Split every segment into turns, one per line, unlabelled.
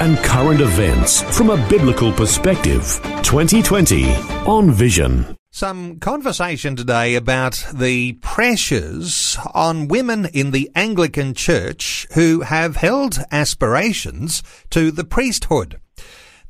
and current events from a biblical perspective. 2020 on Vision.
Some conversation today about the pressures on women in the Anglican Church who have held aspirations to the priesthood.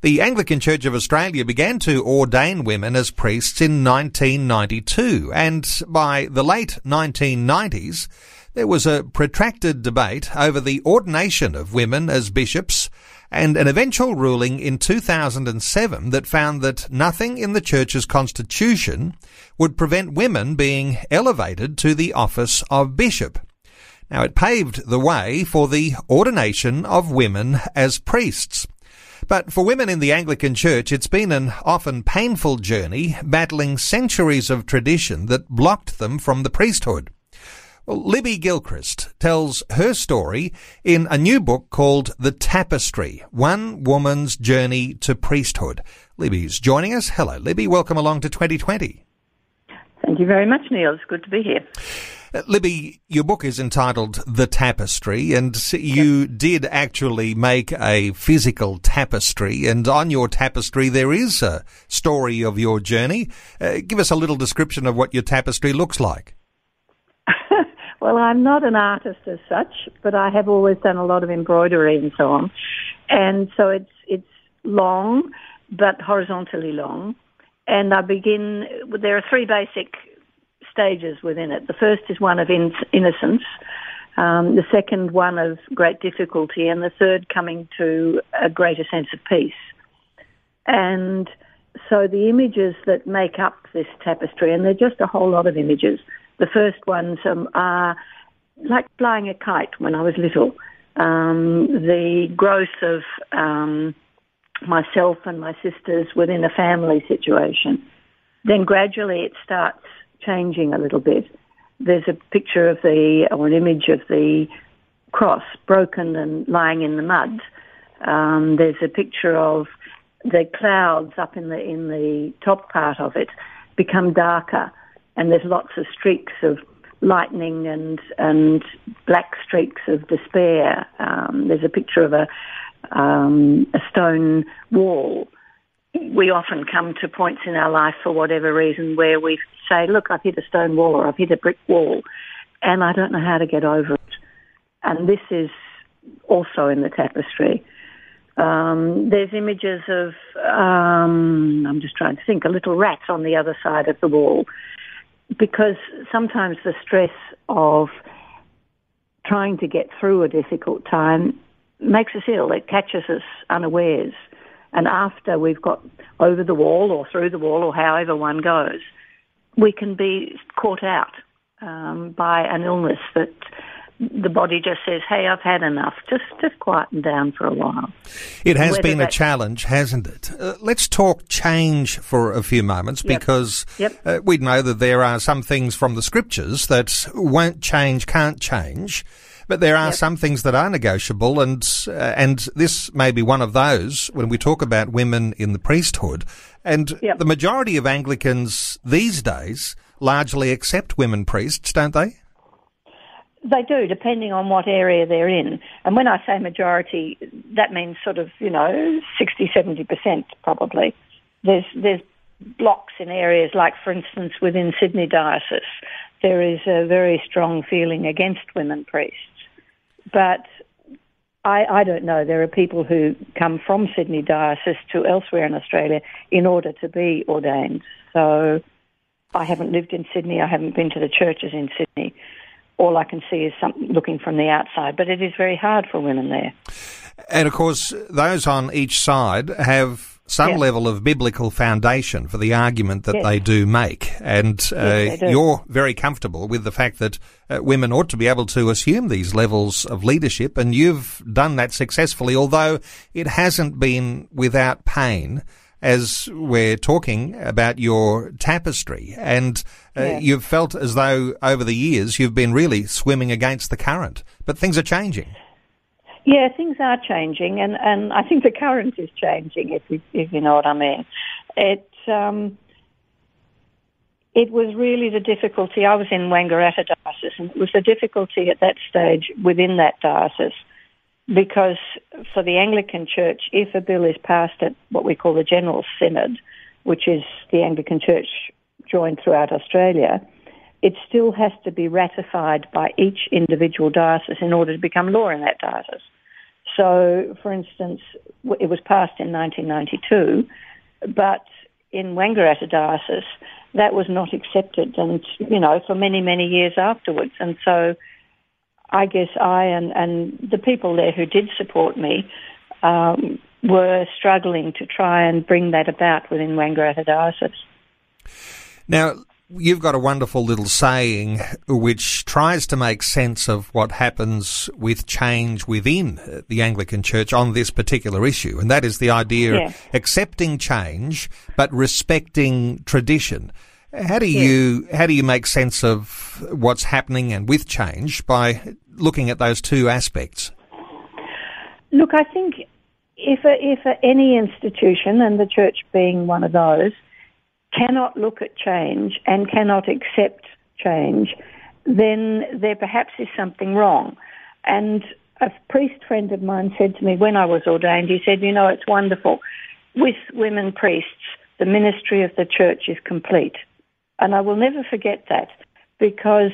The Anglican Church of Australia began to ordain women as priests in 1992, and by the late 1990s, there was a protracted debate over the ordination of women as bishops and an eventual ruling in 2007 that found that nothing in the church's constitution would prevent women being elevated to the office of bishop. Now it paved the way for the ordination of women as priests. But for women in the Anglican Church, it's been an often painful journey battling centuries of tradition that blocked them from the priesthood. Well, Libby Gilchrist tells her story in a new book called The Tapestry One Woman's Journey to Priesthood. Libby's joining us. Hello, Libby. Welcome along to 2020.
Thank you very much, Neil. It's good to be here.
Uh, Libby, your book is entitled The Tapestry, and you did actually make a physical tapestry. And on your tapestry, there is a story of your journey. Uh, give us a little description of what your tapestry looks like.
Well, I'm not an artist as such, but I have always done a lot of embroidery and so on. And so it's it's long, but horizontally long. And I begin. There are three basic stages within it. The first is one of in, innocence. Um, the second one of great difficulty, and the third coming to a greater sense of peace. And so the images that make up this tapestry, and they're just a whole lot of images, the first ones um, are like flying a kite when I was little. Um, the growth of um, myself and my sisters within a family situation. Then gradually it starts changing a little bit. There's a picture of the, or an image of the cross broken and lying in the mud. Um, there's a picture of the clouds up in the in the top part of it become darker and there's lots of streaks of lightning and and black streaks of despair. Um, there's a picture of a um, a stone wall. We often come to points in our life for whatever reason where we say, "Look, I've hit a stone wall or I've hit a brick wall, and I don't know how to get over it." And this is also in the tapestry. Um, there's images of, um, I'm just trying to think, a little rat on the other side of the wall because sometimes the stress of trying to get through a difficult time makes us ill. It catches us unawares. And after we've got over the wall or through the wall or however one goes, we can be caught out um, by an illness that the body just says, "Hey, I've had enough. Just just quieten down for a while."
It has Whether been a challenge, hasn't it? Uh, let's talk change for a few moments yep. because
yep.
Uh, we know that there are some things from the scriptures that won't change, can't change. But there are yep. some things that are negotiable, and uh, and this may be one of those when we talk about women in the priesthood. And the majority of Anglicans these days largely accept women priests, don't they?
They do, depending on what area they're in. And when I say majority, that means sort of, you know, 60, 70% probably. There's, there's blocks in areas like, for instance, within Sydney Diocese, there is a very strong feeling against women priests. But I, I don't know. There are people who come from Sydney Diocese to elsewhere in Australia in order to be ordained. So I haven't lived in Sydney. I haven't been to the churches in Sydney all I can see is something looking from the outside. But it is very hard for women there.
And of course, those on each side have some yes. level of biblical foundation for the argument that yes. they do make. And uh, yes, do. you're very comfortable with the fact that uh, women ought to be able to assume these levels of leadership. And you've done that successfully, although it hasn't been without pain as we're talking about your tapestry, and uh, yeah. you've felt as though over the years you've been really swimming against the current, but things are changing.
Yeah, things are changing, and, and I think the current is changing. If you, if you know what I mean, it um, it was really the difficulty. I was in Wangaratta diocese, and it was the difficulty at that stage within that diocese because for the Anglican Church, if a bill is passed at what we call the General Synod, which is the Anglican Church joined throughout Australia, it still has to be ratified by each individual diocese in order to become law in that diocese. So, for instance, it was passed in 1992, but in Wangaratta diocese, that was not accepted, and you know, for many many years afterwards. And so, I guess I and and the people there who did support me um, were struggling to try and bring that about within Wangaratta diocese.
Now, you've got a wonderful little saying which tries to make sense of what happens with change within the Anglican Church on this particular issue, and that is the idea yeah. of accepting change but respecting tradition. How do you how do you make sense of what's happening and with change by looking at those two aspects?
Look, I think if a, if a, any institution, and the church being one of those, cannot look at change and cannot accept change, then there perhaps is something wrong. And a priest friend of mine said to me when I was ordained, he said, you know, it's wonderful. With women priests, the ministry of the church is complete. And I will never forget that because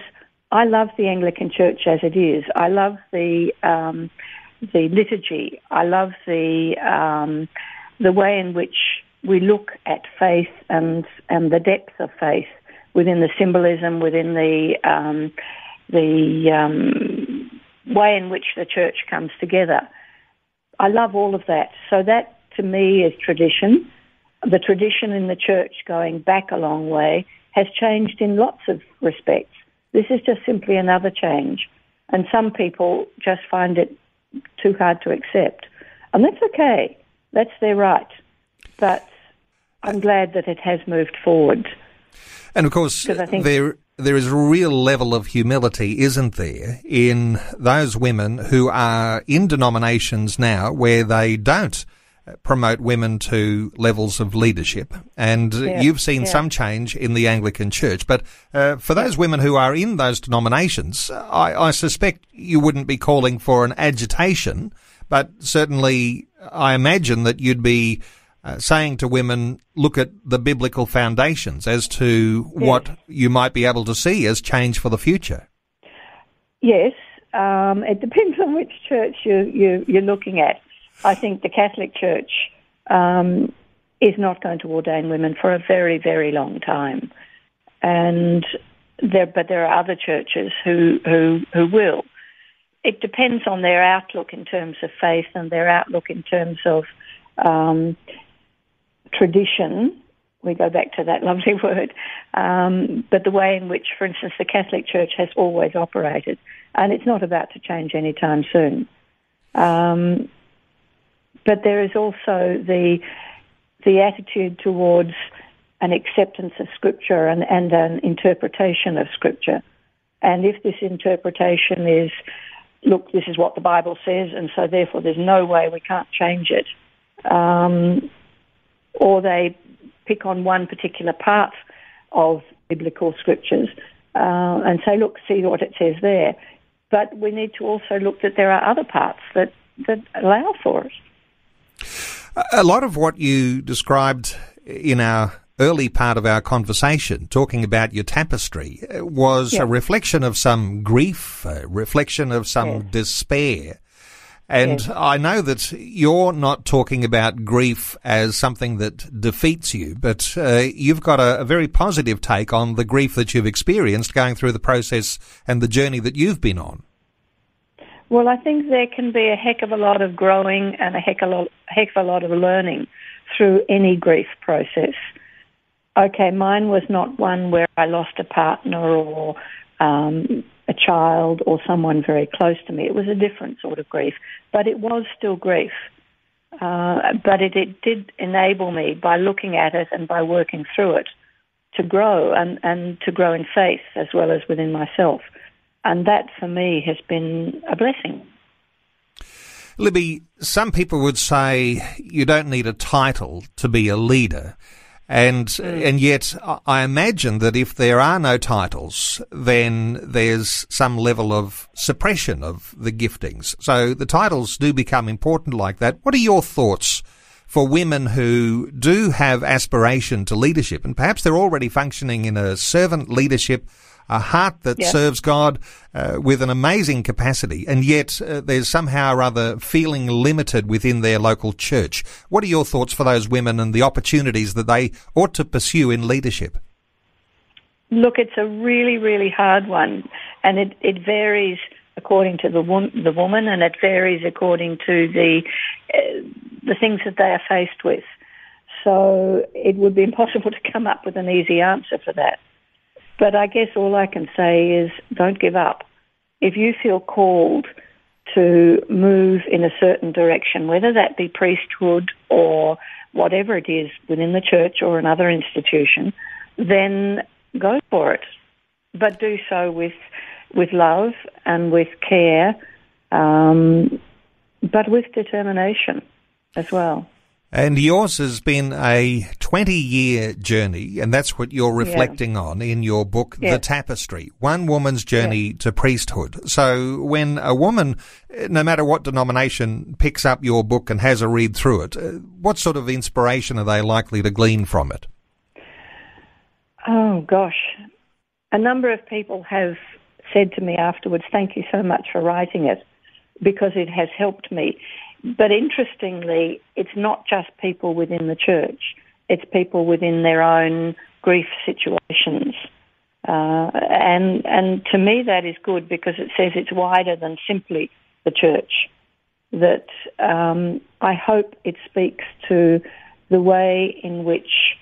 I love the Anglican Church as it is. I love the um, the liturgy. I love the um, the way in which we look at faith and and the depth of faith within the symbolism, within the um, the um, way in which the church comes together. I love all of that. So that to me is tradition. The tradition in the church going back a long way has changed in lots of respects. This is just simply another change. And some people just find it too hard to accept. And that's okay. That's their right. But I'm glad that it has moved forward.
And of course, there there is a real level of humility, isn't there, in those women who are in denominations now where they don't promote women to levels of leadership. And yeah, you've seen yeah. some change in the Anglican Church. But uh, for those women who are in those denominations, I, I, suspect you wouldn't be calling for an agitation, but certainly I imagine that you'd be uh, saying to women, look at the biblical foundations as to yes. what you might be able to see as change for the future.
Yes, um, it depends on which church you, you, you're looking at. I think the Catholic Church um, is not going to ordain women for a very, very long time, and there, but there are other churches who who who will. It depends on their outlook in terms of faith and their outlook in terms of um, tradition. We go back to that lovely word, um, but the way in which, for instance, the Catholic Church has always operated, and it's not about to change anytime soon. Um, but there is also the the attitude towards an acceptance of scripture and, and an interpretation of scripture. And if this interpretation is, look, this is what the Bible says, and so therefore there's no way we can't change it, um, or they pick on one particular part of biblical scriptures uh, and say, look, see what it says there. But we need to also look that there are other parts that, that allow for it.
A lot of what you described in our early part of our conversation, talking about your tapestry, was yeah. a reflection of some grief, a reflection of some despair. And. I know that you're not talking about grief as something that defeats you, but uh, you've got a, a, very positive take on the grief that you've experienced going through the process and the journey that you've been on.
Well, I think there can be a heck of a lot of growing and a heck, a lot, heck of a lot of learning through any grief process. Okay, mine was not one where I lost a partner or um, a child or someone very close to me. It was a different sort of grief, but it was still grief. Uh, but it, it did enable me by looking at it and by working through it to grow and, and to grow in faith as well as within myself. And that for me has been a blessing.
Libby, some people would say you don't need a title to be a leader. And, mm. and yet I imagine that if there are no titles, then there's some level of suppression of the giftings. So the titles do become important like that. What are your thoughts for women who do have aspiration to leadership and perhaps they're already functioning in a servant leadership a heart that serves God uh, with an amazing capacity, and yet uh, there's somehow or other feeling limited within their local church. What are your thoughts for those women and the opportunities that they ought to pursue in leadership?
Look, it's a really, really hard one, and it, it varies according to the, the woman, and it varies according to the uh, the things that they are faced with. So it would be impossible to come up with an easy answer for that. But I guess all I can say is don't give up. If you feel called to move in a certain direction, whether that be priesthood or whatever it is within the church or another institution, then go for it. But do so with with love and with care, um, but with determination as well.
And yours has been a 20 year journey, and that's what you're reflecting yeah. on in your book, The Tapestry One Woman's Journey to Priesthood. So, when a woman, no matter what denomination, picks up your book and has a read through it, uh, what sort of inspiration are they likely to glean from it?
Oh, gosh. A number of people have said to me afterwards, Thank you so much for writing it because it has helped me. But interestingly, it's not just people within the church, it's people within their own grief situations. Uh, and, and to me, that is good because it says it's wider than simply the church. That um, I hope it speaks to the way in which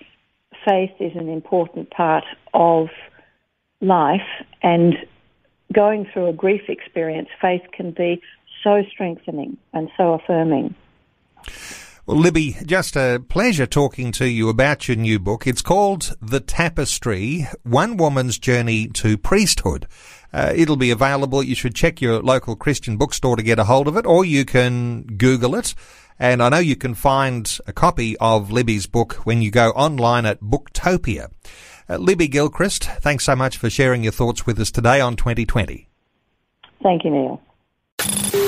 faith is an important part of life and going through a grief experience, faith can be so strengthening and so affirming.
Well, Libby, just a pleasure talking to you about your new book. It's called The Tapestry One Woman's Journey to Priesthood. Uh, it'll be available. You should check your local Christian bookstore to get a hold of it, or you can Google it. And I know you can find a copy of Libby's book when you go online at Booktopia. Uh, Libby Gilchrist, thanks so much for sharing your thoughts with us today on 2020.
Thank you, Neil.